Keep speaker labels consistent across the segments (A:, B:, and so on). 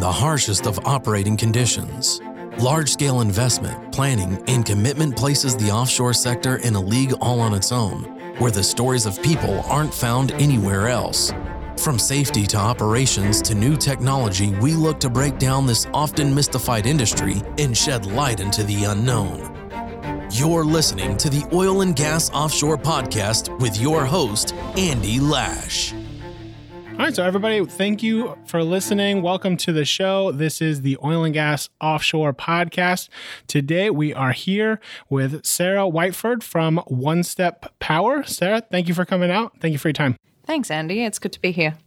A: the harshest of operating conditions. Large scale investment, planning, and commitment places the offshore sector in a league all on its own, where the stories of people aren't found anywhere else. From safety to operations to new technology, we look to break down this often mystified industry and shed light into the unknown. You're listening to the Oil and Gas Offshore Podcast with your host, Andy Lash.
B: All right, so everybody, thank you for listening. Welcome to the show. This is the Oil and Gas Offshore Podcast. Today we are here with Sarah Whiteford from One Step Power. Sarah, thank you for coming out. Thank you for your time.
C: Thanks, Andy. It's good to be here.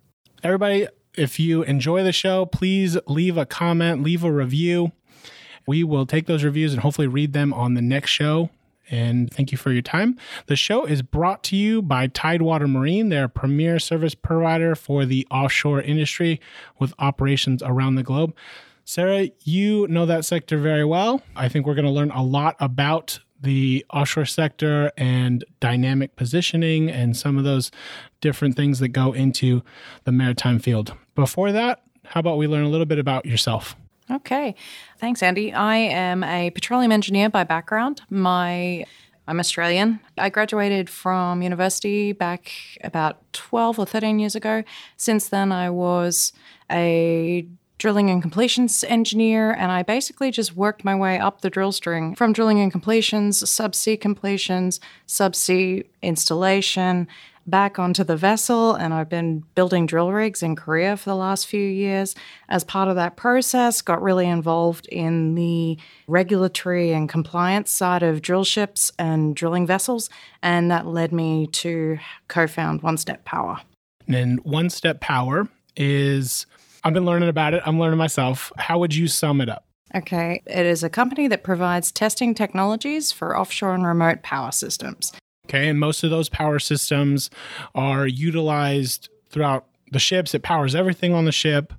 B: Everybody, if you enjoy the show, please leave a comment, leave a review. We will take those reviews and hopefully read them on the next show and thank you for your time. The show is brought to you by Tidewater Marine. They're a premier service provider for the offshore industry with operations around the globe. Sarah, you know that sector very well. I think we're going to learn a lot about the offshore sector and dynamic positioning and some of those different things that go into the maritime field. Before that, how about we learn a little bit about yourself?
C: Okay. Thanks, Andy. I am a petroleum engineer by background. My I'm Australian. I graduated from university back about 12 or 13 years ago. Since then, I was a drilling and completions engineer, and I basically just worked my way up the drill string from drilling and completions, subsea completions, subsea installation, back onto the vessel, and I've been building drill rigs in Korea for the last few years. As part of that process, got really involved in the regulatory and compliance side of drill ships and drilling vessels, and that led me to co-found One Step Power.
B: And One Step Power is I've been learning about it. I'm learning myself. How would you sum it up?
C: Okay, it is a company that provides testing technologies for offshore and remote power systems.
B: Okay. And most of those power systems are utilized throughout the ships. It powers everything on the ship.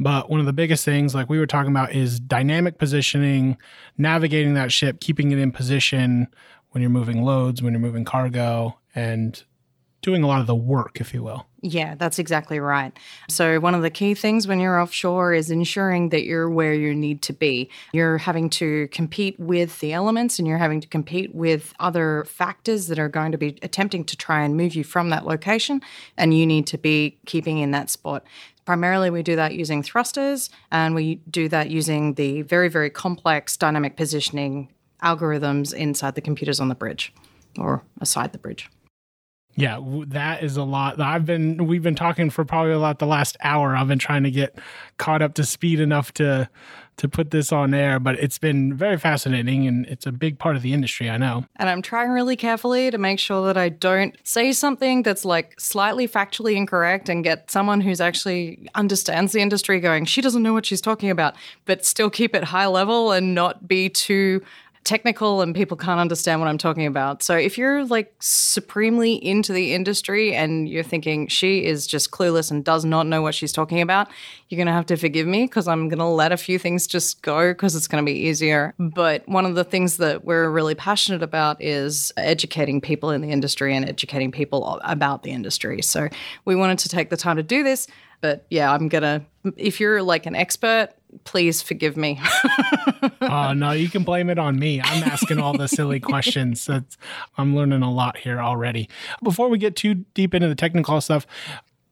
B: But one of the biggest things, like we were talking about, is dynamic positioning, navigating that ship, keeping it in position when you're moving loads, when you're moving cargo, and doing a lot of the work, if you will.
C: Yeah, that's exactly right. So, one of the key things when you're offshore is ensuring that you're where you need to be. You're having to compete with the elements and you're having to compete with other factors that are going to be attempting to try and move you from that location, and you need to be keeping in that spot. Primarily, we do that using thrusters, and we do that using the very, very complex dynamic positioning algorithms inside the computers on the bridge or aside the bridge.
B: Yeah, that is a lot. I've been we've been talking for probably a lot the last hour. I've been trying to get caught up to speed enough to to put this on air, but it's been very fascinating and it's a big part of the industry, I know.
C: And I'm trying really carefully to make sure that I don't say something that's like slightly factually incorrect and get someone who's actually understands the industry going, she doesn't know what she's talking about, but still keep it high level and not be too technical and people can't understand what I'm talking about. So if you're like supremely into the industry and you're thinking she is just clueless and does not know what she's talking about, you're going to have to forgive me because I'm going to let a few things just go because it's going to be easier. But one of the things that we're really passionate about is educating people in the industry and educating people about the industry. So we wanted to take the time to do this. But yeah, I'm to, if you're like an expert, please forgive me.
B: oh no, you can blame it on me. I'm asking all the silly questions. That's, I'm learning a lot here already. Before we get too deep into the technical stuff,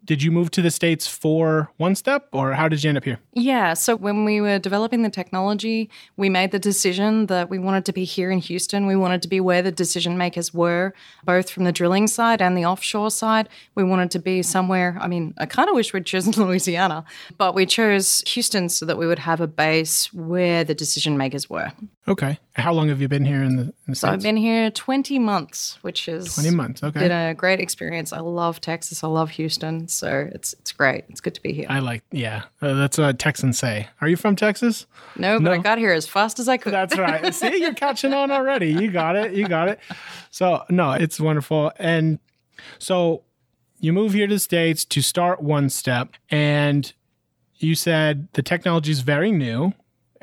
B: did you move to the States for one step or how did you end up here?
C: Yeah. So, when we were developing the technology, we made the decision that we wanted to be here in Houston. We wanted to be where the decision makers were, both from the drilling side and the offshore side. We wanted to be somewhere. I mean, I kind of wish we'd chosen Louisiana, but we chose Houston so that we would have a base where the decision makers were.
B: Okay. How long have you been here in the, in the
C: So, I've been here 20 months, which is
B: 20 months. Okay.
C: Been a great experience. I love Texas. I love Houston. So it's it's great. It's good to be here.
B: I like, yeah, uh, that's what Texans say. Are you from Texas?
C: No, but no? I got here as fast as I could.
B: That's right. See, you're catching on already. You got it. You got it. So no, it's wonderful. And so you move here to the states to start one step, and you said the technology is very new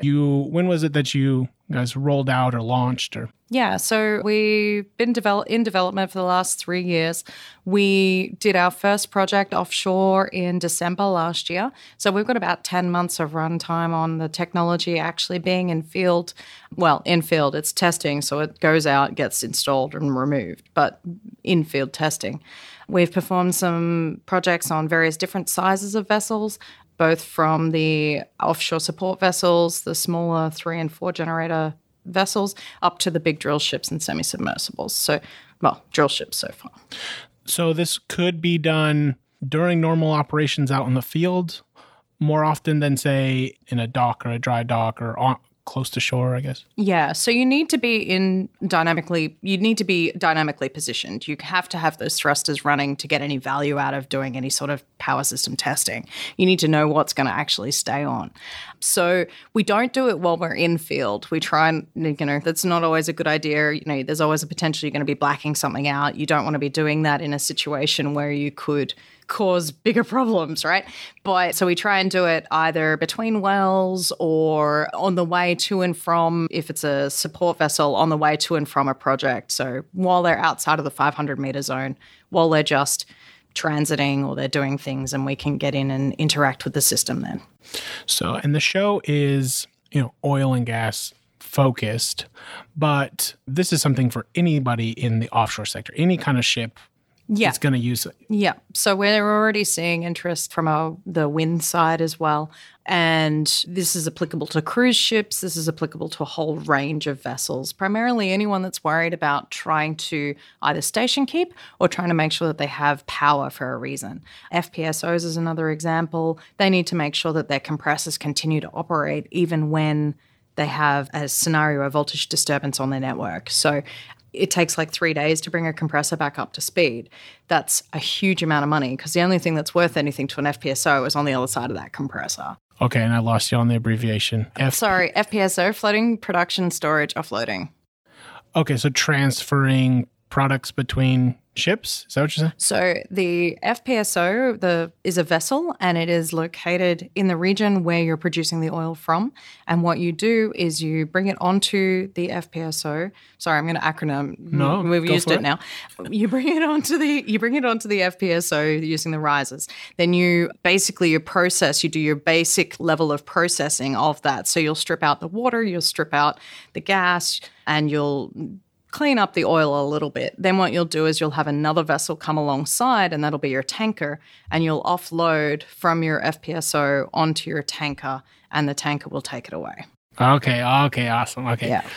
B: You when was it that you guys rolled out or launched or
C: Yeah, so we've been develop- in development for the last three years. We did our first project offshore in December last year. So we've got about 10 months of runtime on the technology actually being in field. Well, in field, it's testing. So it goes out, gets installed and removed, but in field testing. We've performed some projects on various different sizes of vessels, both from the offshore support vessels, the smaller three and four generator vessels, up to the big drill ships and semi submersibles. So, well, drill ships so far.
B: So this could be done during normal operations out in the field more often than say in a dock or a dry dock or on, close to shore, I guess.
C: Yeah, so you need to be in dynamically you need to be dynamically positioned. You have to have those thrusters running to get any value out of doing any sort of power system testing. You need to know what's going to actually stay on. So we don't do it while we're in field. We try and you know that's not always a good idea. You know, there's always a potential you're going to be blacking something out. You don't want to be doing that in a situation where you could cause bigger problems, right? But so we try and do it either between wells or on the way to and from, if it's a support vessel, on the way to and from a project. So while they're outside of the 500 meter zone, while they're just transiting or they're doing things, and we can get in and interact with the system then.
B: So, and the show is, you know, oil and gas focused, but this is something for anybody in the offshore sector, any kind of ship
C: Yeah.
B: it's going to use it.
C: Yeah. So we're already seeing interest from our, the wind side as well. And this is applicable to cruise ships. This is applicable to a whole range of vessels, primarily anyone that's worried about trying to either station keep or trying to make sure that they have power for a reason. FPSOs is another example. They need to make sure that their compressors continue to operate even when they have a scenario of voltage disturbance on their network. So it takes like three days to bring a compressor back up to speed. That's a huge amount of money because the only thing that's worth anything to an FPSO is on the other side of that compressor.
B: Okay, and I lost you on the abbreviation. F.
C: Sorry, FPSO, floating production storage offloading.
B: Okay, so transferring products between ships. Is that what you're saying?
C: So the FPSO the is a vessel and it is located in the region where you're producing the oil from. And what you do is you bring it onto the FPSO. Sorry, I'm going to acronym.
B: No,
C: we've used it,
B: it.
C: now. You bring it onto the you bring it onto the FPSO using the risers. Then you basically you process. You do your basic level of processing of that. So you'll strip out the water, you'll strip out the gas, and you'll clean up the oil a little bit. Then what you'll do is you'll have another vessel come alongside, and that'll be your tanker, and you'll offload from your FPSO onto your tanker, and the tanker will take it away.
B: Okay, okay, awesome. Okay.
C: Yeah.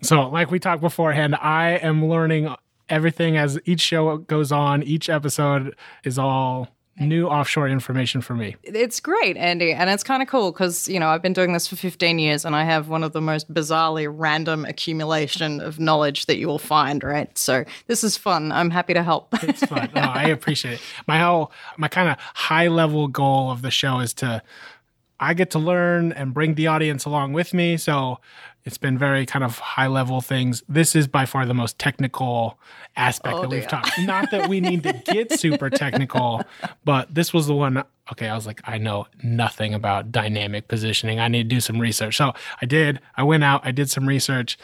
B: So, like we talked beforehand, I am learning everything as each show goes on. Each episode is all new offshore information for me.
C: It's great, Andy, and it's kind of cool because you know I've been doing this for 15 years, and I have one of the most bizarrely random accumulation of knowledge that you will find. Right, so this is fun. I'm happy to help.
B: It's fun. No, I appreciate it. My whole, my kind of high level goal of the show is to, I get to learn and bring the audience along with me. So it's been very kind of high level things. This is by far the most technical aspect
C: Oh,
B: that we've talked. Not that we need to get super technical, but this was the one. Okay, I was like, I know nothing about dynamic positioning. I need to do some research. So I did. I went out. I did some research,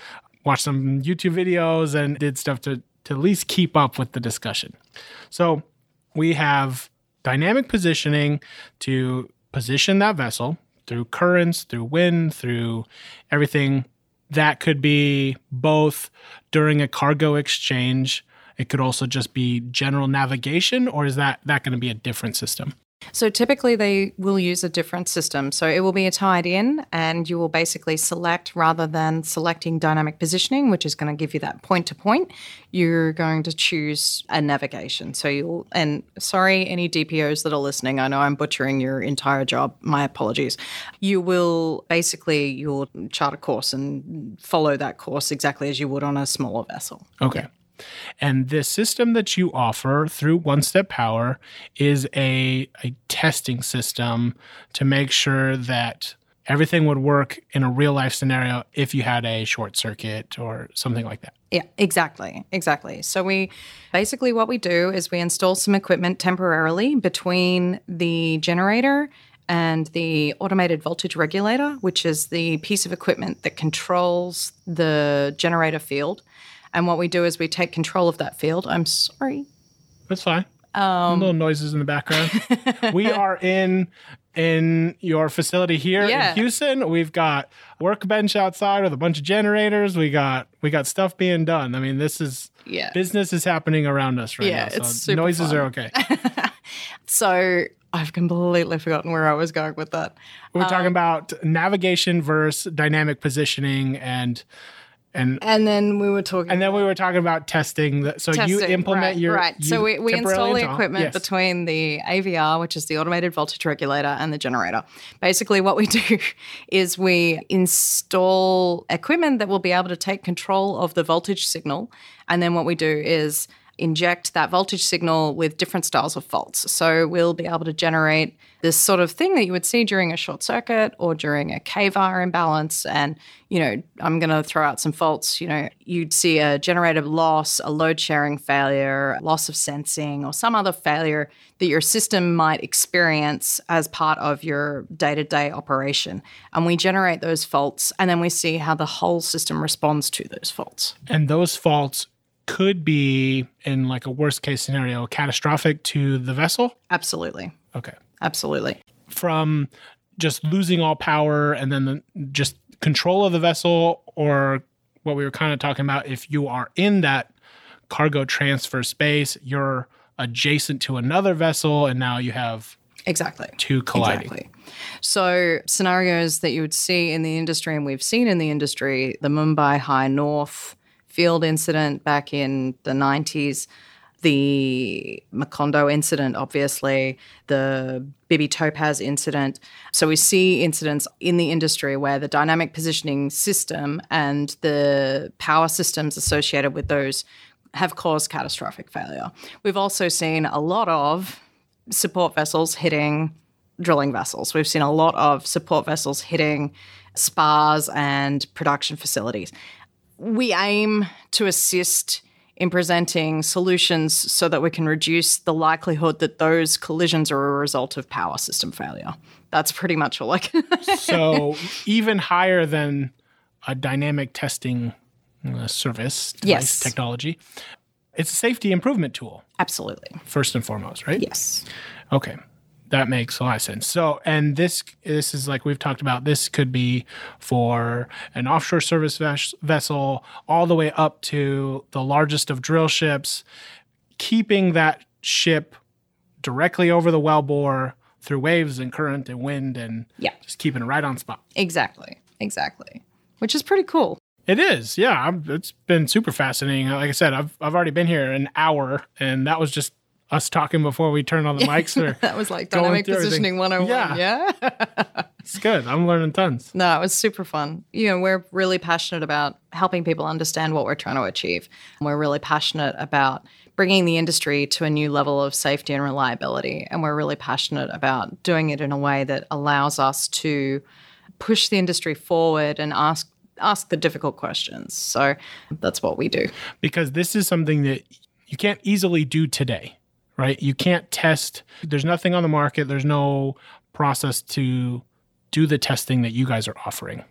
B: watched some YouTube videos, and did stuff to to at least keep up with the discussion. So we have dynamic positioning to position that vessel through currents, through wind, through everything. That could be both during a cargo exchange. It could also just be general navigation, or is that that going to be a different system?
C: So typically they will use a different system. So it will be a tied in and you will basically select rather than selecting dynamic positioning, which is going to give you that point to point, you're going to choose a navigation. So you'll and sorry any DPOs that are listening, I know I'm butchering your entire job. My apologies. You will basically you'll chart a course and follow that course exactly as you would on a smaller vessel.
B: Okay. And the system that you offer through One Step Power is a, a testing system to make sure that everything would work in a real life scenario if you had a short circuit or something like that.
C: Yeah, exactly. Exactly. So we basically what we do is we install some equipment temporarily between the generator and the automated voltage regulator, which is the piece of equipment that controls the generator field. And what we do is we take control of that field. I'm sorry.
B: That's fine. Um, little noises in the background. we are in in your facility here
C: Yeah.
B: in Houston. We've got workbench outside with a bunch of generators. We got we got stuff being done. I mean, this is
C: Yeah.
B: business is happening around us right
C: Yeah,
B: now. So
C: it's super
B: noises
C: fun.
B: are okay.
C: So I've completely forgotten where I was going with that.
B: We're talking about navigation versus dynamic positioning and and
C: And then we were talking
B: and then we were talking about testing. The, so you implement
C: right,
B: your
C: right. So we, we install the equipment
B: yes.
C: between the AVR, which is the automated voltage regulator, and the generator. Basically, what we do is we install equipment that will be able to take control of the voltage signal, and then what we do is inject that voltage signal with different styles of faults. So we'll be able to generate this sort of thing that you would see during a short circuit or during a KVAR imbalance. And, you know, I'm going to throw out some faults. You know, you'd see a generator loss, a load sharing failure, loss of sensing, or some other failure that your system might experience as part of your day to day operation. And we generate those faults and then we see how the whole system responds to those faults.
B: and those faults could be in like a worst case scenario catastrophic to the vessel.
C: Absolutely.
B: Okay.
C: Absolutely.
B: From just losing all power and then the, just control of the vessel, or what we were kind of talking about, if you are in that cargo transfer space, you're adjacent to another vessel, and now you have
C: Exactly.
B: two colliding.
C: Exactly. So, scenarios that you would see in the industry, and we've seen in the industry, the Mumbai High North field incident back in the 90s, the Macondo incident, obviously, the Bibby Topaz incident. So, we see incidents in the industry where the dynamic positioning system and the power systems associated with those have caused catastrophic failure. We've also seen a lot of support vessels hitting drilling vessels. We've seen a lot of support vessels hitting spars and production facilities. We aim to assist in presenting solutions so that we can reduce the likelihood that those collisions are a result of power system failure. That's pretty much all I can.
B: So even higher than a dynamic testing uh, service
C: Yes.
B: technology, it's a safety improvement tool
C: Absolutely.
B: first and foremost, right?
C: Yes.
B: Okay. That makes a lot of sense. So, and this this is like we've talked about. This could be for an offshore service ves- vessel, all the way up to the largest of drill ships, keeping that ship directly over the wellbore through waves and current and wind, and
C: Yeah.
B: just keeping it right on spot.
C: Exactly. Exactly. Which is pretty cool.
B: It is, yeah. I'm, it's been super fascinating. Like I said, I've I've already been here an hour, and that was just us talking before we turn on the mics. Or
C: That was like dynamic
B: everything.
C: positioning 101.
B: Yeah.
C: yeah?
B: it's good. I'm learning tons.
C: No, it was super fun. You know, we're really passionate about helping people understand what we're trying to achieve. We're really passionate about bringing the industry to a new level of safety and reliability. And we're really passionate about doing it in a way that allows us to push the industry forward and ask ask the difficult questions. So that's what we do.
B: because this is something that you can't easily do today, right? You can't test. There's nothing on the market. There's no process to do the testing that you guys are offering.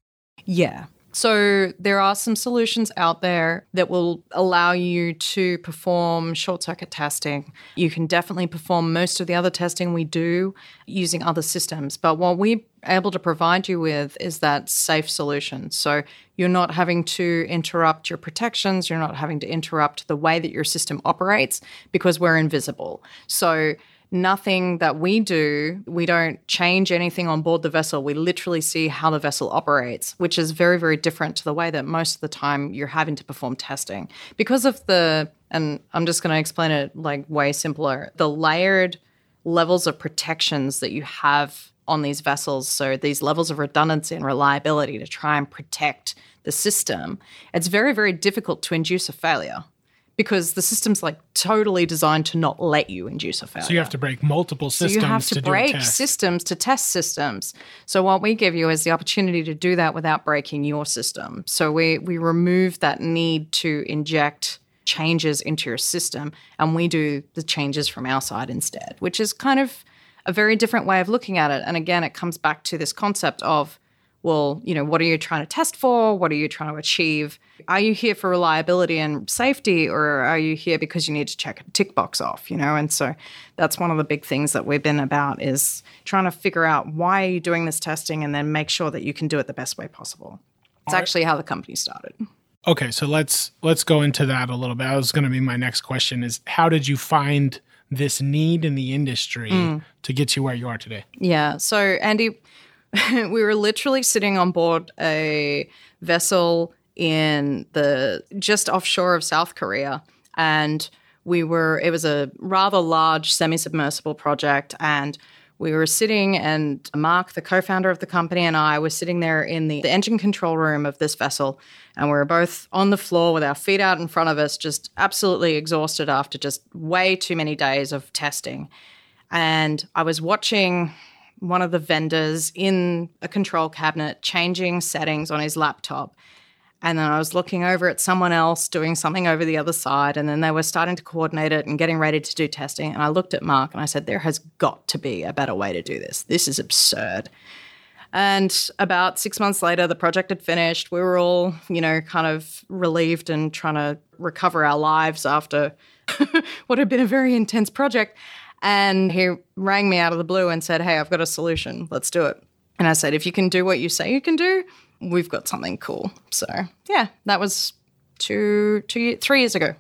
C: Yeah. So there are some solutions out there that will allow you to perform short circuit testing. You can definitely perform most of the other testing we do using other systems. But what we're able to provide you with is that safe solution. So you're not having to interrupt your protections, you're not having to interrupt the way that your system operates because we're invisible. So nothing that we do, we don't change anything on board the vessel. We literally see how the vessel operates, which is very, very different to the way that most of the time you're having to perform testing. Because of the, and I'm just going to explain it like way simpler, the layered levels of protections that you have on these vessels. So these levels of redundancy and reliability to try and protect the system, it's very, very difficult to induce a failure because the system's like totally designed to not let you induce a failure.
B: So you have to break multiple
C: So
B: systems
C: you have to,
B: a
C: break systems to test systems. So what we give you is the opportunity to do that without breaking your system. So we we remove that need to inject changes into your system and we do the changes from our side instead, which is kind of a very different way of looking at it. And again, it comes back to this concept of, well, you know, what are you trying to test for? What are you trying to achieve? Are you here for reliability and safety, or are you here because you need to check a tick box off? You know, and so that's one of the big things that we've been about is trying to figure out why are you doing this testing, and then make sure that you can do it the best way possible. It's actually how the company started.
B: Okay, so let's let's go into that a little bit. That was going to be my next question: is how did you find this need in the industry mm. to get you where you are today?
C: Yeah. So, Andy, we were literally sitting on board a vessel in the just offshore of South Korea. And we were, it was a rather large semi submersible project. And we were sitting, and Mark, the co founder of the company, and I were sitting there in the, the engine control room of this vessel. And we were both on the floor with our feet out in front of us, just absolutely exhausted after just way too many days of testing. And I was watching one of the vendors in a control cabinet changing settings on his laptop. And then I was looking over at someone else doing something over the other side. And then they were starting to coordinate it and getting ready to do testing. And I looked at Mark and I said, There has got to be a better way to do this. This is absurd. And about six months later, the project had finished. We were all, you know, kind of relieved and trying to recover our lives after what had been a very intense project. And he rang me out of the blue and said, Hey, I've got a solution. Let's do it. And I said, If you can do what you say you can do, we've got something cool. So, yeah, that was two, two, three years ago.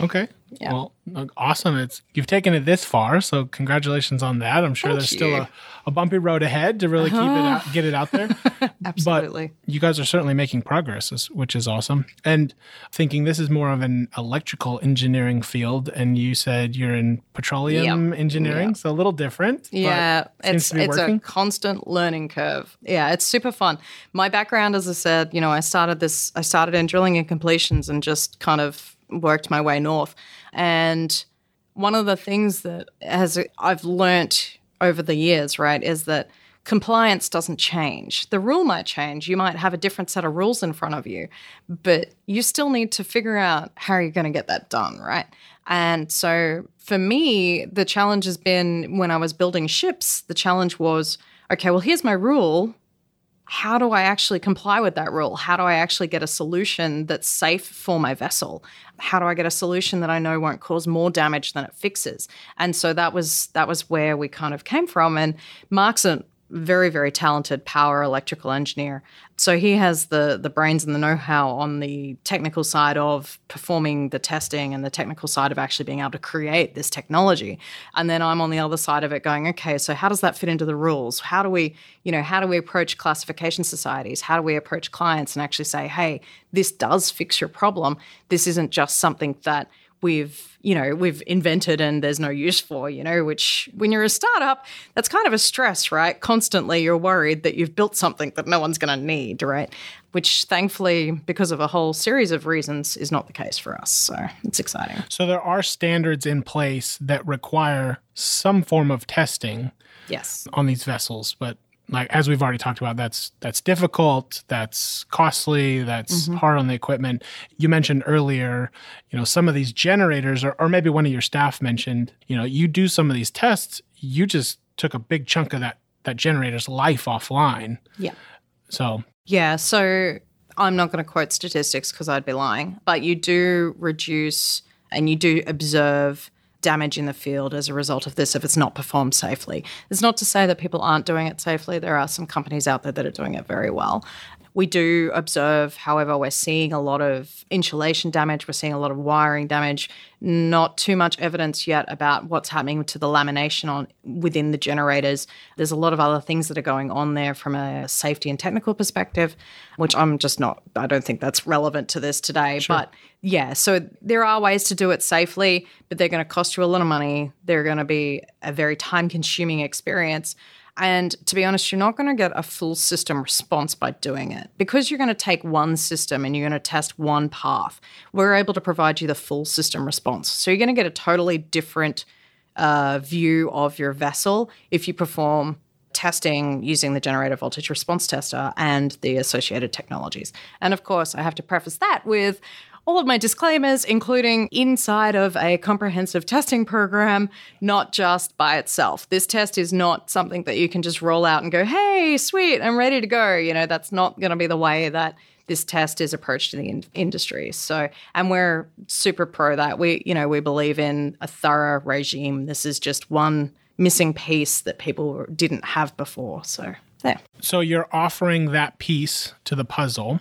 B: Okay.
C: Yeah.
B: Well, awesome. It's you've taken it this far, so congratulations on that. I'm sure
C: Thank
B: there's still a, a bumpy road ahead to really keep it uh-huh. out, get it out there.
C: Absolutely.
B: But you guys are certainly making progress, which is awesome. And thinking this is more of an electrical engineering field, and you said you're in petroleum engineering, so a little different.
C: Yeah, it's it's
B: working.
C: a constant learning curve. Yeah, it's super fun. My background, as I said, you know, I started this. I started in drilling and completions, and just kind of worked my way north. And one of the things that has I've learnt over the years, right, is that compliance doesn't change. The rule might change. You might have a different set of rules in front of you, but you still need to figure out how you're going to get that done, right? And so for me, the challenge has been when I was building ships, the challenge was okay, well, here's my rule. How do I actually comply with that rule? How do I actually get a solution that's safe for my vessel? How do I get a solution that I know won't cause more damage than it fixes? And so that was that was where we kind of came from. And Mark's a very very talented power electrical engineer. So he has the the brains and the know-how on the technical side of performing the testing and the technical side of actually being able to create this technology. And then i'm on the other side of it going okay so how does that fit into the rules? How do we you know how do we approach classification societies? How do we approach clients and actually say hey this does fix your problem. This isn't just something that we've you know we've invented and there's no use for you know which when you're a startup that's kind of a stress right? Constantly you're worried that you've built something that no one's going to need right? Which thankfully because of a whole series of reasons is not the case for us. So it's exciting.
B: So there are standards in place that require some form of testing
C: yes.
B: on these vessels, but like as we've already talked about, that's that's difficult, that's costly, that's mm-hmm. hard on the equipment. You mentioned earlier, you know, some of these generators, or, or maybe one of your staff mentioned, you know, you do some of these tests, you just took a big chunk of that that generator's life offline.
C: yeah
B: So
C: Yeah, so I'm not going to quote statistics because I'd be lying, but you do reduce and you do observe damage in the field as a result of this if it's not performed safely. It's not to say that people aren't doing it safely. There are some companies out there that are doing it very well. We do observe, however, we're seeing a lot of insulation damage, we're seeing a lot of wiring damage, not too much evidence yet about what's happening to the lamination on within the generators. There's a lot of other things that are going on there from a safety and technical perspective, which I'm just not I don't think that's relevant to this today, but yeah, so there are ways to do it safely, but they're going to cost you a lot of money. They're going to be a very time consuming experience. And to be honest, you're not going to get a full system response by doing it. Because you're going to take one system and you're going to test one path, we're able to provide you the full system response. So you're going to get a totally different uh, view of your vessel if you perform testing using the generator voltage response tester and the associated technologies. And of course, I have to preface that with all of my disclaimers, including inside of a comprehensive testing program, not just by itself. This test is not something that you can just roll out and go, hey, sweet, I'm ready to go. You know, that's not going to be the way that this test is approached in the in- industry. So, and we're super pro that. We, you know, we believe in a thorough regime. This is just one missing piece that people didn't have before. So, there.
B: So you're offering that piece to the puzzle.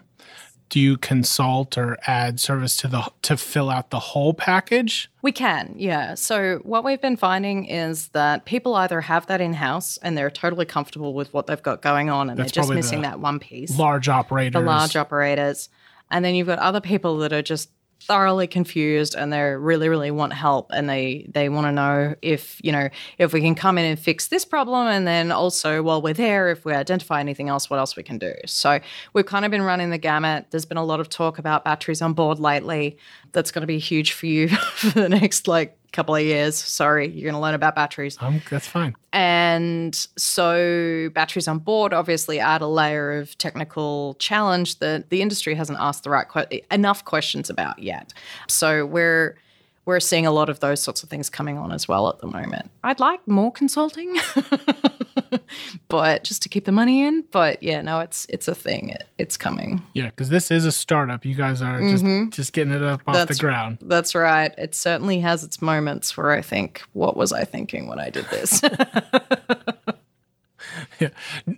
B: Do you consult or add service to the to fill out the whole package?
C: We can, yeah. So what we've been finding is that people either have that in house and they're totally comfortable with what they've got going on and
B: That's
C: they're just missing that one piece.
B: Large operators.
C: the large operators. And then you've got other people that are just thoroughly confused and they really really want help and they they want to know if you know if we can come in and fix this problem and then also while we're there if we identify anything else what else we can do. So we've kind of been running the gamut. There's been a lot of talk about batteries on board lately that's going to be huge for you for the next like couple of years sorry you're going to learn about batteries
B: Um, that's fine.
C: and so batteries on board obviously add a layer of technical challenge that the industry hasn't asked the right que- enough questions about yet. So we're we're seeing a lot of those sorts of things coming on as well at the moment. I'd like more consulting, but just to keep the money in. But yeah, no, it's it's a thing. It, it's coming.
B: Yeah, because this is a startup. You guys are just mm-hmm. just getting it up off the ground.
C: That's right. It certainly has its moments where I think, what was I thinking when I did this? yeah.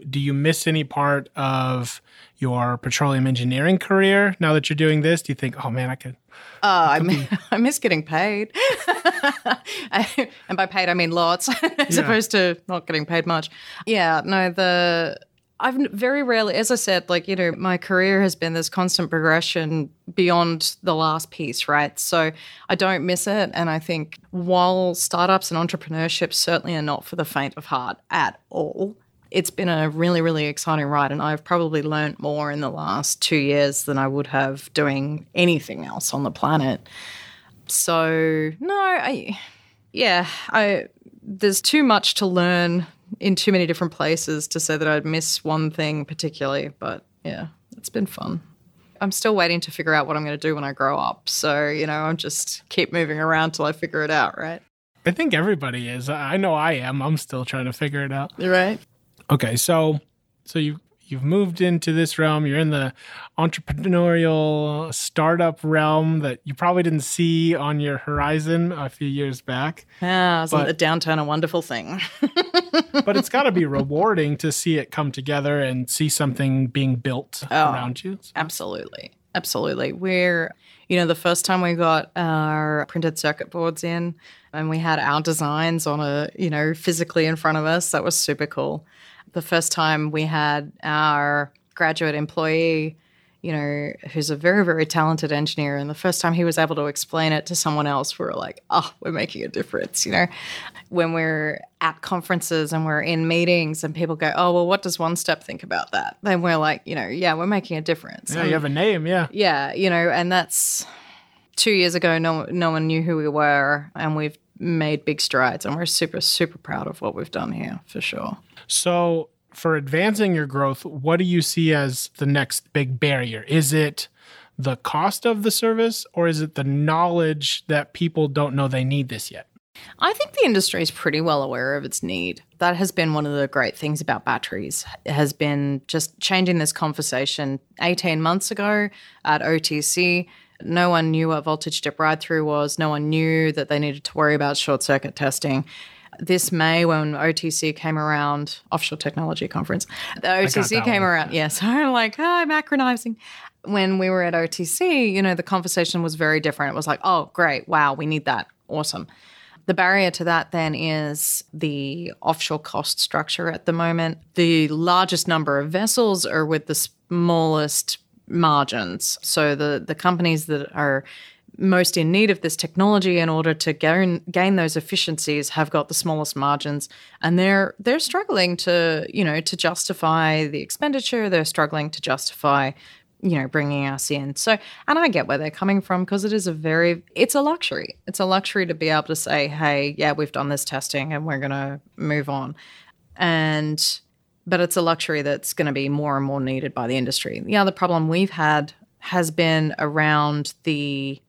B: Do you miss any part of your petroleum engineering career now that you're doing this? Do you think, oh man, I could?
C: Uh, I, I miss getting paid. and by paid, I mean lots, as
B: Yeah.
C: opposed to not getting paid much. Yeah, no, the. I've very rarely, as I said, like, you know, my career has been this constant progression beyond the last piece, right? So I don't miss it. And I think while startups and entrepreneurship certainly are not for the faint of heart at all, it's been a really, really exciting ride. And I've probably learned more in the last two years than I would have doing anything else on the planet. So, no, I, yeah, I, there's too much to learn in too many different places to say that I'd miss one thing particularly. But yeah, it's been fun. I'm still waiting to figure out what I'm going to do when I grow up. So, you know, I'm just keep moving around till I figure it out, right?
B: I think everybody is. I know I am. I'm still trying to figure it out.
C: Right.
B: Okay, so so you you've moved into this realm. You're in the entrepreneurial startup realm that you probably didn't see on your horizon a few years back.
C: Yeah, isn't
B: But-
C: the downturn a wonderful thing?
B: But it's got to be rewarding to see it come together and see something being built
C: Oh.
B: around you.
C: Absolutely. Absolutely. We're, you know, the first time we got our printed circuit boards in and we had our designs on a, you know, physically in front of us, that was super cool. The first time we had our graduate employee, you know, who's a very, very talented engineer, and the first time he was able to explain it to someone else, we were like, oh, we're making a difference, you know? When we're at conferences and we're in meetings and people go, oh, well, what does One Step think about that? Then we're like, you know, yeah, we're making a difference.
B: Yeah, you have a name, yeah.
C: Yeah, you know, and that's two years ago. No, no one knew who we were, and we've made big strides, and we're super, super proud of what we've done here for sure.
B: So, for advancing your growth, what do you see as the next big barrier? Is it the cost of the service or is it the knowledge that people don't know they need this yet?
C: I think the industry is pretty well aware of its need. That has been one of the great things about batteries. It has been just changing this conversation. 18 months ago at OTC, no one knew what voltage dip ride through was. No one knew that they needed to worry about short circuit testing. This May, when OTC came around, Offshore Technology Conference, the OTC came
B: one.
C: around. Yes, I'm like, oh, I'm acronizing. When we were at OTC, you know, the conversation was very different. It was like, oh, great, wow, we need that, awesome. The barrier to that then is the offshore cost structure at the moment. The largest number of vessels are with the smallest margins. So the the companies that are most in need of this technology in order to gain gain those efficiencies have got the smallest margins. And they're they're struggling to you know to justify the expenditure. They're struggling to justify you know bringing us in. So and i get where they're coming from because it is a very it's a luxury. It's a luxury to be able to say hey yeah we've done this testing and we're going to move on. And but it's a luxury that's going to be more and more needed by the industry the other problem we've had has been around the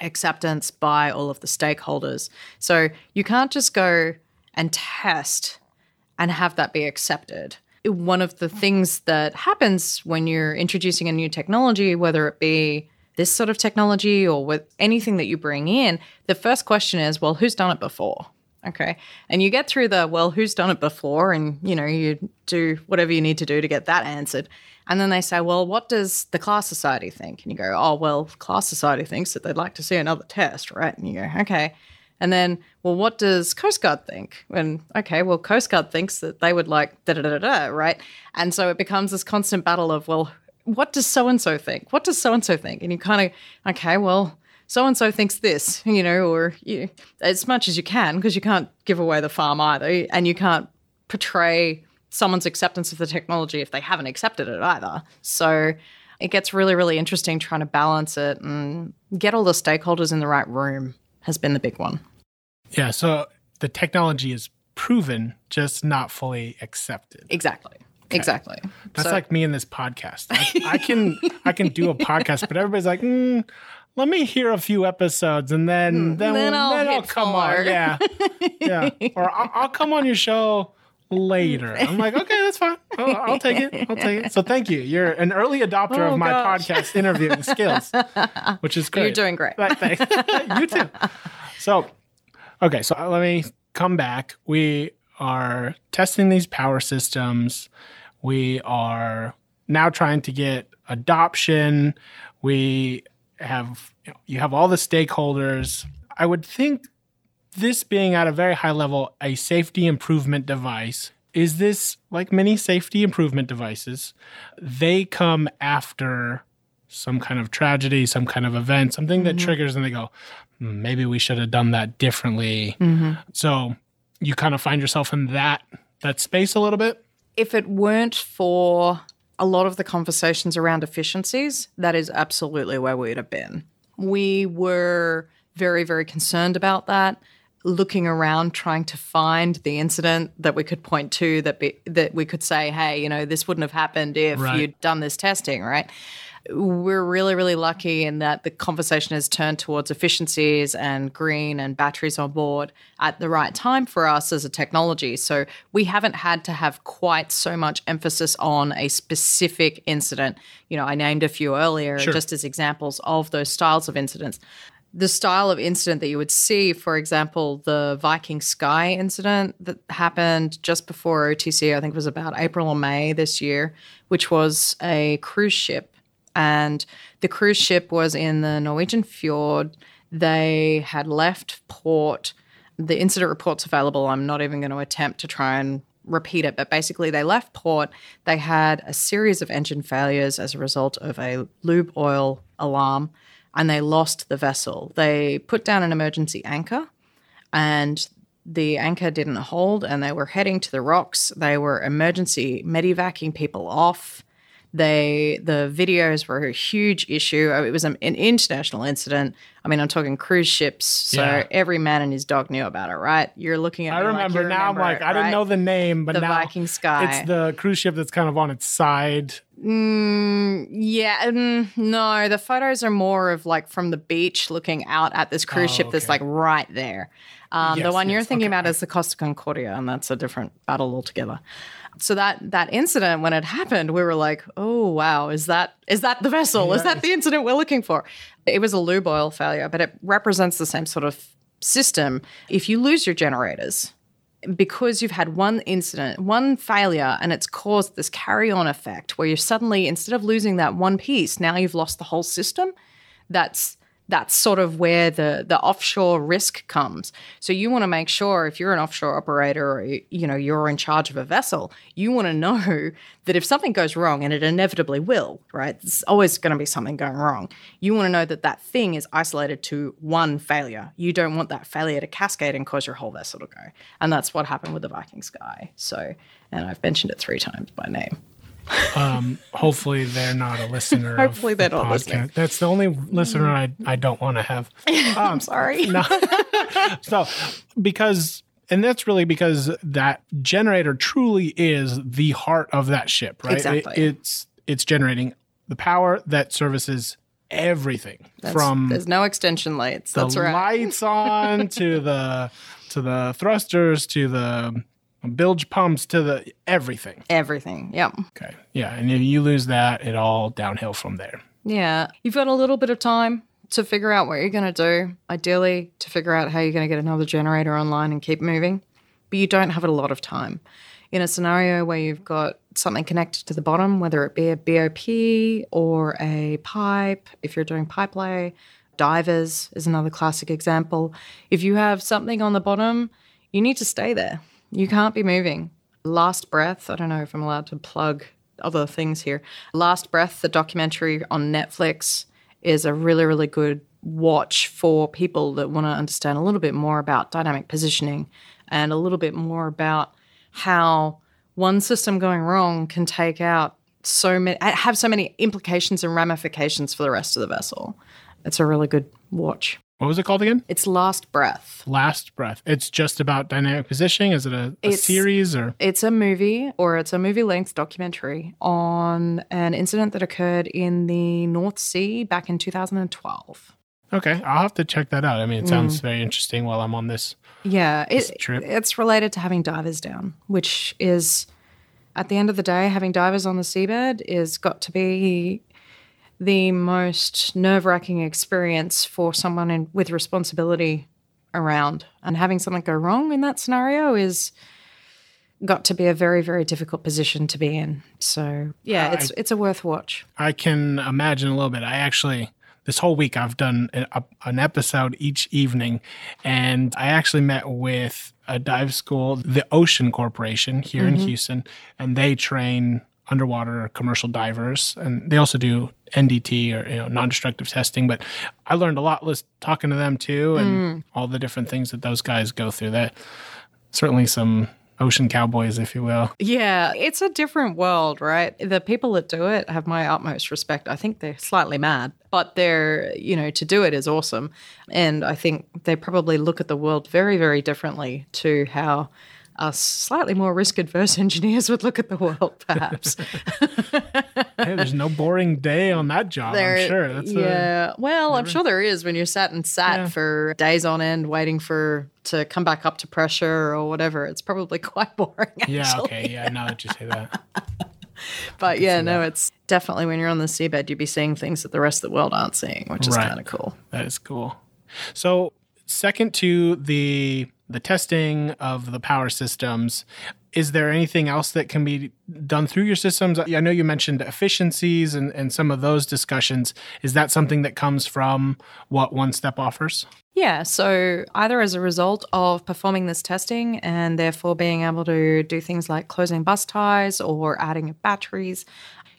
C: acceptance by all of the stakeholders. So you can't just go and test and have that be accepted. One of the things that happens when you're introducing a new technology, whether it be this sort of technology or with anything that you bring in, the first question is, well, who's done it before? Okay. And you get through the, well, who's done it before? And, you know, you do whatever you need to do to get that answered. And then they say, well, what does the class society think? And you go, oh, well, class society thinks that they'd like to see another test, right? And you go, okay. And then, well, what does Coast Guard think? And okay, well, Coast Guard thinks that they would like da da da da, right? And so it becomes this constant battle of, well, what does so and so think? What does so and so think? And you kind of, okay, well, so and so thinks this, you know, or you, as much as you can, because you can't give away the farm either, and you can't portray someone's acceptance of the technology if they haven't accepted it either. So it gets really, really interesting trying to balance it and get all the stakeholders in the right room has been the big one.
B: Yeah. So the technology is proven, just not fully accepted.
C: Exactly. Okay. Exactly.
B: That's so, like me in this podcast. I, I, can I can do a podcast, but everybody's like, mm, let me hear a few episodes and then hmm. then, then I'll, then I'll come on. Yeah, yeah. Or I'll, I'll, come on your show later. I'm like, okay, that's fine. I'll, I'll, take it. I'll take it. So thank you. You're an early adopter oh, of my gosh. podcast interviewing skills, which is great.
C: You're doing great.
B: thanks. you too. So, okay. So let me come back. We are testing these power systems. We are now trying to get adoption. We have you, know, you have all the stakeholders. I would think this being at a very high level a safety improvement device is this like many safety improvement devices they come after some kind of tragedy some kind of event something that mm-hmm. triggers and they go hmm, maybe we should have done that differently mm-hmm. so you kind of find yourself in that that space a little bit
C: if it weren't for a lot of the conversations around efficiencies, that is absolutely where we'd have been. We were very, very concerned about that, looking around trying to find the incident that we could point to that be, that we could say, hey, you know, this wouldn't have happened if right. you'd done this testing, right? We're really, really lucky in that the conversation has turned towards efficiencies and green and batteries on board at the right time for us as a technology. So we haven't had to have quite so much emphasis on a specific incident. You know, I named a few earlier sure. just as examples of those styles of incidents the style of incident that you would see, for example, the Viking Sky incident that happened just before OTC, I think it was about April or May this year, which was a cruise ship and the cruise ship was in the Norwegian fjord. They had left port. The incident report's available. I'm not even going to attempt to try and repeat it, but basically, they left port. They had a series of engine failures as a result of a lube oil alarm, and they lost the vessel. They put down an emergency anchor, and the anchor didn't hold, and they were heading to the rocks. They were emergency medevacing people off. They the videos were a huge issue. It was an international incident. I mean, I'm talking cruise ships, so yeah. every man and his dog knew about it, right? You're looking at.
B: I remember
C: like
B: now.
C: Remember
B: I'm like,
C: it,
B: I didn't know the name, but
C: the
B: now
C: Viking Sky.
B: It's the cruise ship that's kind of on its side.
C: Mm, yeah, mm, no, the photos are more of like from the beach looking out at this cruise oh, ship okay. that's like right there. Um, yes, the one yes, you're thinking okay. about is the Costa Concordia, and that's a different battle altogether so that that incident when it happened we were like oh wow is that is that the vessel yeah. is that the incident we're looking for it was a lube oil failure but it represents the same sort of system if you lose your generators because you've had one incident, one failure, and it's caused this carry on effect where you're suddenly, instead of losing that one piece, now you've lost the whole system. That's that's sort of where the the offshore risk comes. So you want to make sure if you're an offshore operator or you know you're in charge of a vessel, you want to know that if something goes wrong and it inevitably will, right? There's always going to be something going wrong. You want to know that that thing is isolated to one failure. You don't want that failure to cascade and cause your whole vessel to go. And that's what happened with the Viking Sky. So, and I've mentioned it 3 times by name.
B: Um, hopefully they're not a listener.
C: hopefully they're
B: the
C: not listening.
B: That's the only listener I, I don't want to have.
C: Um, I'm sorry. No.
B: so because and that's really because that generator truly is the heart of that ship, right?
C: Exactly.
B: It, it's it's generating the power that services everything
C: That's-
B: from
C: there's no extension lights. That's right.
B: lights on to the to the thrusters to the bilge pumps to the everything.
C: Everything. Yep.
B: Okay. Yeah, and if you lose that, it all downhill from there.
C: Yeah. You've got a little bit of time to figure out what you're going to do. Ideally, to figure out how you're going to get another generator online and keep moving. But you don't have a lot of time. In a scenario where you've got something connected to the bottom, whether it be a BOP or a pipe, if you're doing pipe lay, divers is another classic example. If you have something on the bottom, you need to stay there. You can't be moving. Last Breath, I don't know if I'm allowed to plug other things here. Last Breath, the documentary on Netflix, is a really, really good watch for people that want to understand a little bit more about dynamic positioning and a little bit more about how one system going wrong can take out so many, have so many implications and ramifications for the rest of the vessel. It's a really good watch.
B: What was it called again?
C: It's Last Breath.
B: Last Breath. It's just about dynamic positioning. Is it a, a series or?
C: It's a movie or it's a movie length documentary on an incident that occurred in the North Sea back in 2012.
B: Okay, I'll have to check that out. I mean, it sounds
C: Mm.
B: very interesting while I'm on this.
C: Yeah,
B: This
C: it,
B: trip.
C: it's related to having divers down, which is at the end of the day, having divers on the seabed is got to be the most nerve wracking experience for someone in, with responsibility around. And having something go wrong in that scenario is got to be a very, very difficult position to be in. So yeah, it's it's a worth watch.
B: I can imagine a little bit. I actually, this whole week, I've done a, an episode each evening, and I actually met with a dive school, the Ocean Corporation here in mm-hmm. Houston, and they train underwater commercial divers, and they also do NDT or you know non-destructive testing. But I learned a lot just talking to them too, and mm. all the different things that those guys go through. That certainly some ocean cowboys, if you will.
C: Yeah, it's a different world, right? The people that do it have my utmost respect. I think they're slightly mad, but they're, you know, to do it is awesome. And I think they probably look at the world very, very differently to how us slightly more risk adverse engineers would look at the world, perhaps.
B: hey, there's no boring day on that job.
C: There-
B: I'm sure. That's a-
C: yeah. well, I'm sure there is when you're sat and sat
B: Yeah.
C: for days on end waiting for to come back up to pressure or whatever. It's probably quite boring.
B: yeah. Okay. Yeah. Now that you say that.
C: But yeah, no, it's definitely when you're on the seabed, you'd be seeing things that the rest of the world aren't seeing, which is
B: Right.
C: kind of cool.
B: That is cool. So, second to the the testing of the power systems, is there anything else that can be done through your systems? I know you mentioned efficiencies and, and some of those discussions. Is that something that comes from what One Step offers?
C: Yeah, so either as a result of performing this testing and therefore being able to do things like closing bus ties or adding batteries,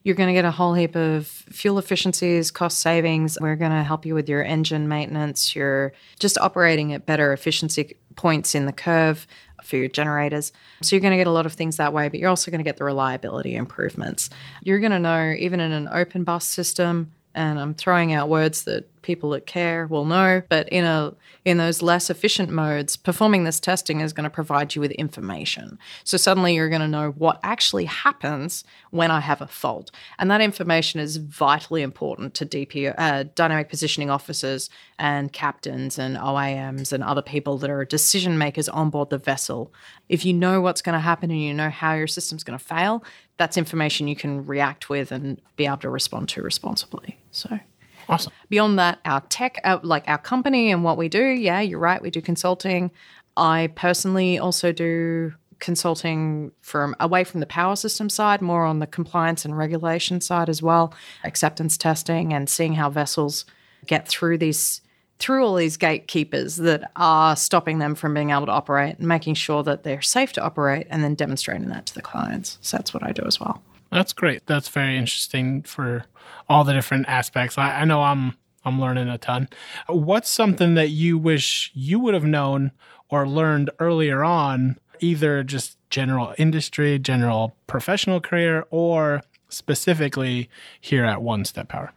C: you're going to get a whole heap of fuel efficiencies, cost savings. We're going to help you with your engine maintenance, your just operating at better efficiency points in the curve for your generators. So you're going to get a lot of things that way, but you're also going to get the reliability improvements. You're going to know, even in an open bus system, and I'm throwing out words that people that care will know, but in a in those less efficient modes, performing this testing is going to provide you with information. So suddenly you're going to know what actually happens when I have a fault, and that information is vitally important to DPO, uh, dynamic positioning officers and captains and OIMs and other people that are decision makers on board the vessel. If you know what's going to happen and you know how your system's going to fail, that's information you can react with and be able to respond to responsibly. So
B: Awesome.
C: beyond that, our tech, our, like our company and what we do, yeah, you're right, we do consulting. I personally also do consulting from away from the power system side, more on the compliance and regulation side as well, acceptance testing and seeing how vessels get through these through all these gatekeepers that are stopping them from being able to operate and making sure that they're safe to operate and then demonstrating that to the clients. So that's what I do as well.
B: That's great. That's very interesting for all the different aspects. I, I know I'm I'm learning a ton. What's something that you wish you would have known or learned earlier on, either just general industry, general professional career, or specifically here at One Step Power?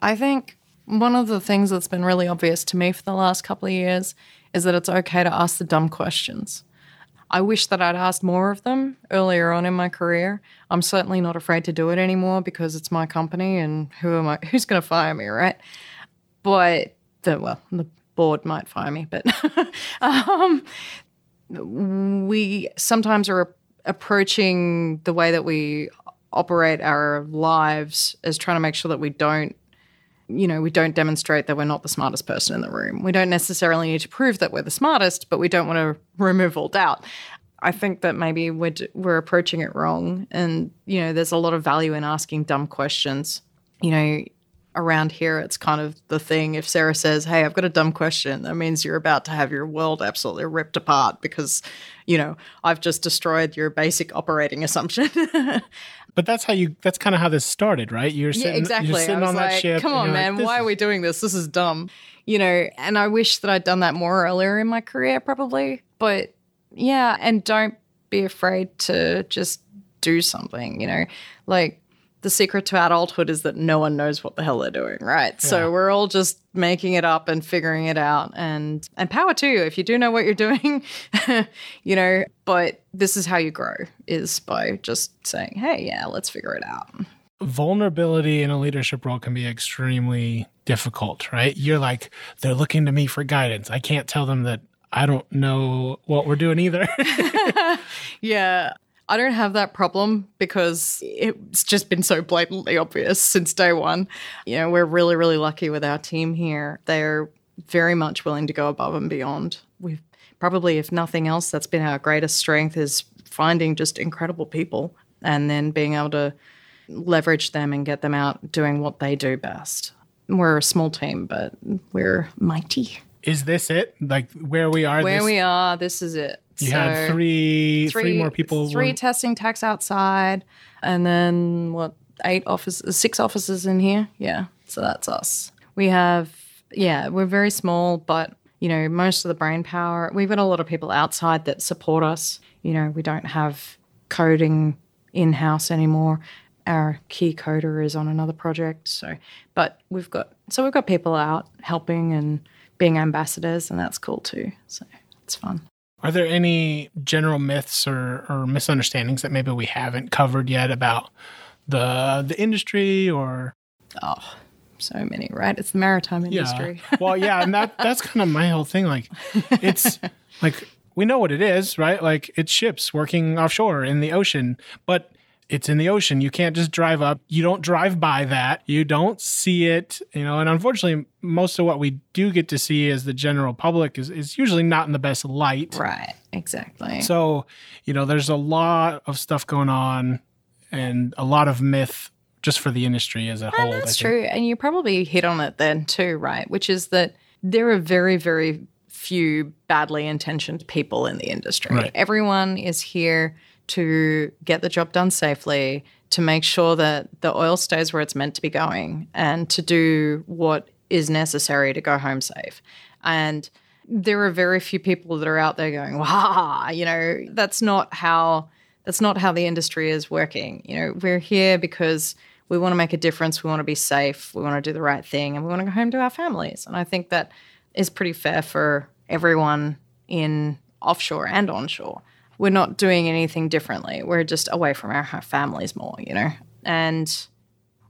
C: I think one of the things that's been really obvious to me for the last couple of years is that it's okay to ask the dumb questions. I wish that I'd asked more of them earlier on in my career. I'm certainly not afraid to do it anymore because it's my company and who am I who's going to fire me, right? But the well, the board might fire me, but um, we sometimes are approaching the way that we operate our lives as trying to make sure that we don't you know, we don't demonstrate that we're not the smartest person in the room. We don't necessarily need to prove that we're the smartest, but we don't want to remove all doubt. I think that maybe we're, we're approaching it wrong. And, you know, there's a lot of value in asking dumb questions. You know, around here, it's kind of the thing. If Sarah says, Hey, I've got a dumb question, that means you're about to have your world absolutely ripped apart because, you know, I've just destroyed your basic operating assumption.
B: But that's how you. That's kind of how this started, right? You're sitting,
C: yeah, exactly.
B: You're sitting on
C: like,
B: that ship.
C: Come on, man.
B: Like,
C: Why are we doing this? This is dumb. You know, and I wish that I'd done that more earlier in my career, probably. But yeah, and don't be afraid to just do something. You know, like the secret to adulthood is that no one knows what the hell they're doing, right? Yeah. So we're all just making it up and figuring it out and and power too if you do know what you're doing, you know, but this is how you grow is by just saying, "Hey, yeah, let's figure it out."
B: Vulnerability in a leadership role can be extremely difficult, right? You're like, they're looking to me for guidance. I can't tell them that I don't know what we're doing either.
C: yeah. I don't have that problem because it's just been so blatantly obvious since day one. You know, we're really, really lucky with our team here. They're very much willing to go above and beyond. We've probably, if nothing else, that's been our greatest strength is finding just incredible people and then being able to leverage them and get them out doing what they do best. We're a small team, but we're mighty.
B: Is this it? Like where we are?
C: Where
B: this-
C: we are, this is it.
B: You so had three,
C: three,
B: three more people.
C: Three were... testing techs outside, and then what? Eight offices, six offices in here. Yeah, so that's us. We have, yeah, we're very small, but you know, most of the brain power. We've got a lot of people outside that support us. You know, we don't have coding in house anymore. Our key coder is on another project. So, but we've got so we've got people out helping and being ambassadors, and that's cool too. So it's fun.
B: Are there any general myths or, or misunderstandings that maybe we haven't covered yet about the the industry or?
C: Oh, so many, right? It's the maritime industry.
B: Yeah. Well, yeah, and that that's kind of my whole thing. Like, it's like we know what it is, right? Like it's ships working offshore in the ocean, but it's in the ocean. You can't just drive up. You don't drive by that. You don't see it, you know. And unfortunately, most of what we do get to see as the general public is, is usually not in the best light.
C: Right. Exactly.
B: So, you know, there's a lot of stuff going on and a lot of myth just for the industry as a and whole.
C: That's true. And you probably hit on it then too, right? Which is that there are very, very few badly intentioned people in the industry. Right. Everyone is here to get the job done safely, to make sure that the oil stays where it's meant to be going, and to do what is necessary to go home safe. And there are very few people that are out there going, "Wow, you know, that's not how that's not how the industry is working." You know, we're here because we want to make a difference, we want to be safe, we want to do the right thing, and we want to go home to our families. And I think that is pretty fair for everyone in offshore and onshore we're not doing anything differently. We're just away from our families more, you know? And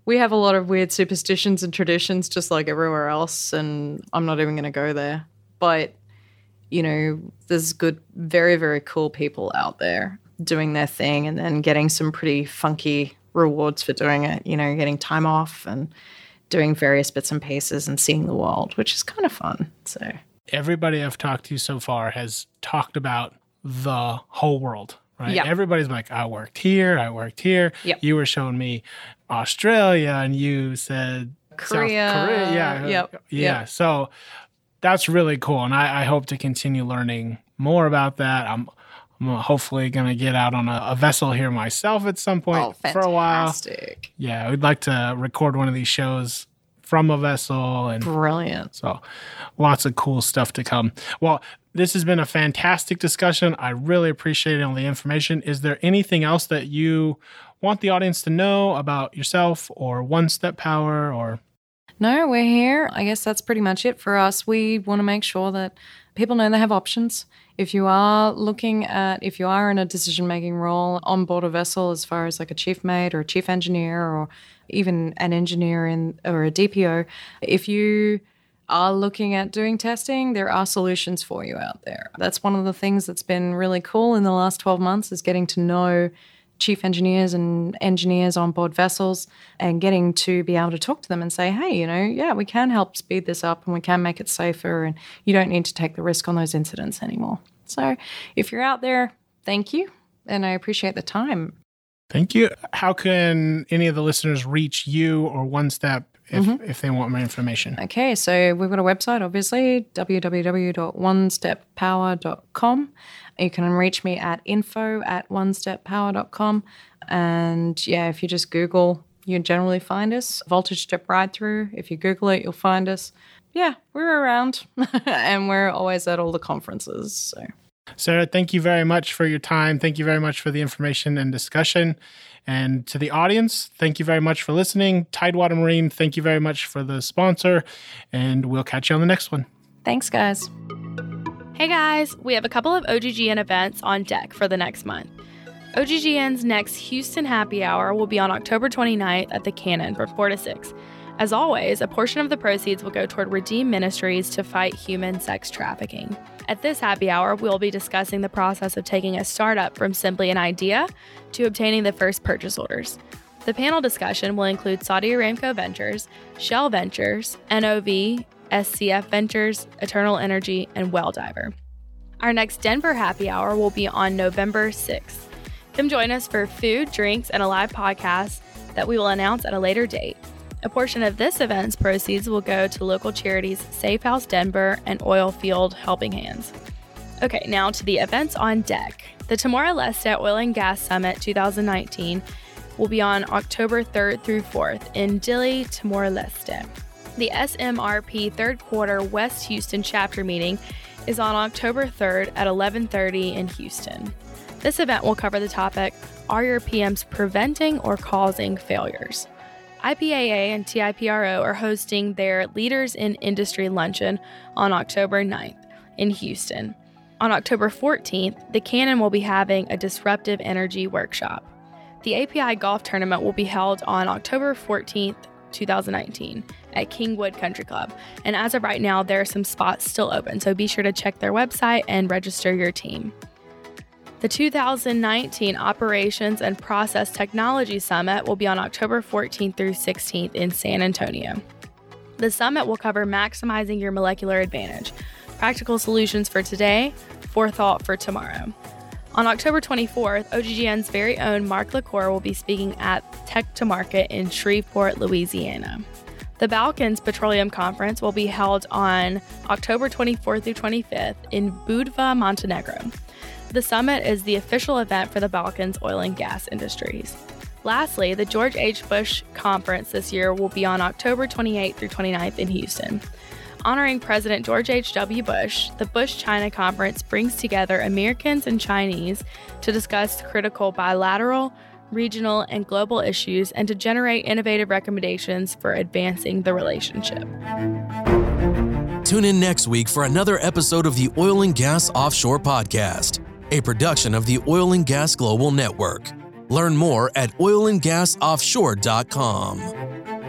C: we have a lot of weird superstitions and traditions just like everywhere else. And I'm not even going to go there. But, you know, there's good, very, very cool people out there doing their thing and then getting some pretty funky rewards for doing it, you know, getting time off and doing various bits and pieces and seeing the world, which is kind of fun. So,
B: everybody I've talked to so far has talked about the whole world, right?
C: Yep.
B: Everybody's like, I worked here, I worked here.
C: Yep.
B: You were showing me Australia and you said
C: Korea.
B: South Korea.
C: Yeah. Yep.
B: Yeah.
C: Yep.
B: So that's really cool. And I, I, hope to continue learning more about that. I'm, I'm hopefully going to get out on a, a, vessel here myself at some point
C: oh,
B: for a while. Yeah. We'd like to record one of these shows from a vessel and
C: brilliant.
B: So lots of cool stuff to come. Well, this has been a fantastic discussion. I really appreciate all the information. Is there anything else that you want the audience to know about yourself or One Step Power or?
C: No, we're here. I guess that's pretty much it for us. We want to make sure that people know they have options. If you are looking at, if you are in a decision making role on board a vessel, as far as like a chief mate or a chief engineer or even an engineer in or a DPO, if you are looking at doing testing, there are solutions for you out there. That's one of the things that's been really cool in the last 12 months is getting to know chief engineers and engineers on board vessels and getting to be able to talk to them and say, hey, you know, yeah, we can help speed this up and we can make it safer and you don't need to take the risk on those incidents anymore. So if you're out there, thank you. And I appreciate the time.
B: Thank you. How can any of the listeners reach you or One Step if, mm-hmm. if they want more information?
C: Okay, so we've got a website, obviously, www.onesteppower.com. You can reach me at info at onesteppower.com. And yeah, if you just Google, you generally find us. Voltage Step Ride Through. If you Google it, you'll find us. Yeah, we're around and we're always at all the conferences. So.
B: Sarah, thank you very much for your time. Thank you very much for the information and discussion. And to the audience, thank you very much for listening. Tidewater Marine, thank you very much for the sponsor. And we'll catch you on the next one.
C: Thanks, guys.
D: Hey guys, we have a couple of OGGN events on deck for the next month. OGGN's next Houston Happy Hour will be on October 29th at the Cannon from 4 to 6. As always, a portion of the proceeds will go toward Redeem Ministries to fight human sex trafficking. At this happy hour, we'll be discussing the process of taking a startup from simply an idea to obtaining the first purchase orders. The panel discussion will include Saudi Aramco Ventures, Shell Ventures, NOV, SCF Ventures, Eternal Energy, and Welldiver. Our next Denver happy hour will be on November 6th. Come join us for food, drinks, and a live podcast that we will announce at a later date. A portion of this event's proceeds will go to local charities Safe House Denver and Oil Field Helping Hands. Okay, now to the events on deck. The Timor Leste Oil and Gas Summit 2019 will be on October 3rd through 4th in Dili, Timor Leste. The SMRP third quarter West Houston chapter meeting is on October 3rd at 11:30 in Houston. This event will cover the topic Are your PMs preventing or causing failures? IPAA and TIPRO are hosting their Leaders in Industry Luncheon on October 9th in Houston. On October 14th, the Cannon will be having a disruptive energy workshop. The API Golf Tournament will be held on October 14th 2019 at Kingwood Country Club. And as of right now, there are some spots still open, so be sure to check their website and register your team. The 2019 Operations and Process Technology Summit will be on October 14th through 16th in San Antonio. The summit will cover maximizing your molecular advantage, practical solutions for today, forethought for tomorrow. On October 24th, OGGN's very own Mark LaCour will be speaking at Tech to Market in Shreveport, Louisiana. The Balkans Petroleum Conference will be held on October 24th through 25th in Budva, Montenegro. The summit is the official event for the Balkans oil and gas industries. Lastly, the George H. Bush Conference this year will be on October 28th through 29th in Houston. Honoring President George H.W. Bush, the Bush China Conference brings together Americans and Chinese to discuss critical bilateral, regional, and global issues and to generate innovative recommendations for advancing the relationship.
A: Tune in next week for another episode of the Oil and Gas Offshore Podcast, a production of the Oil and Gas Global Network. Learn more at oilandgasoffshore.com.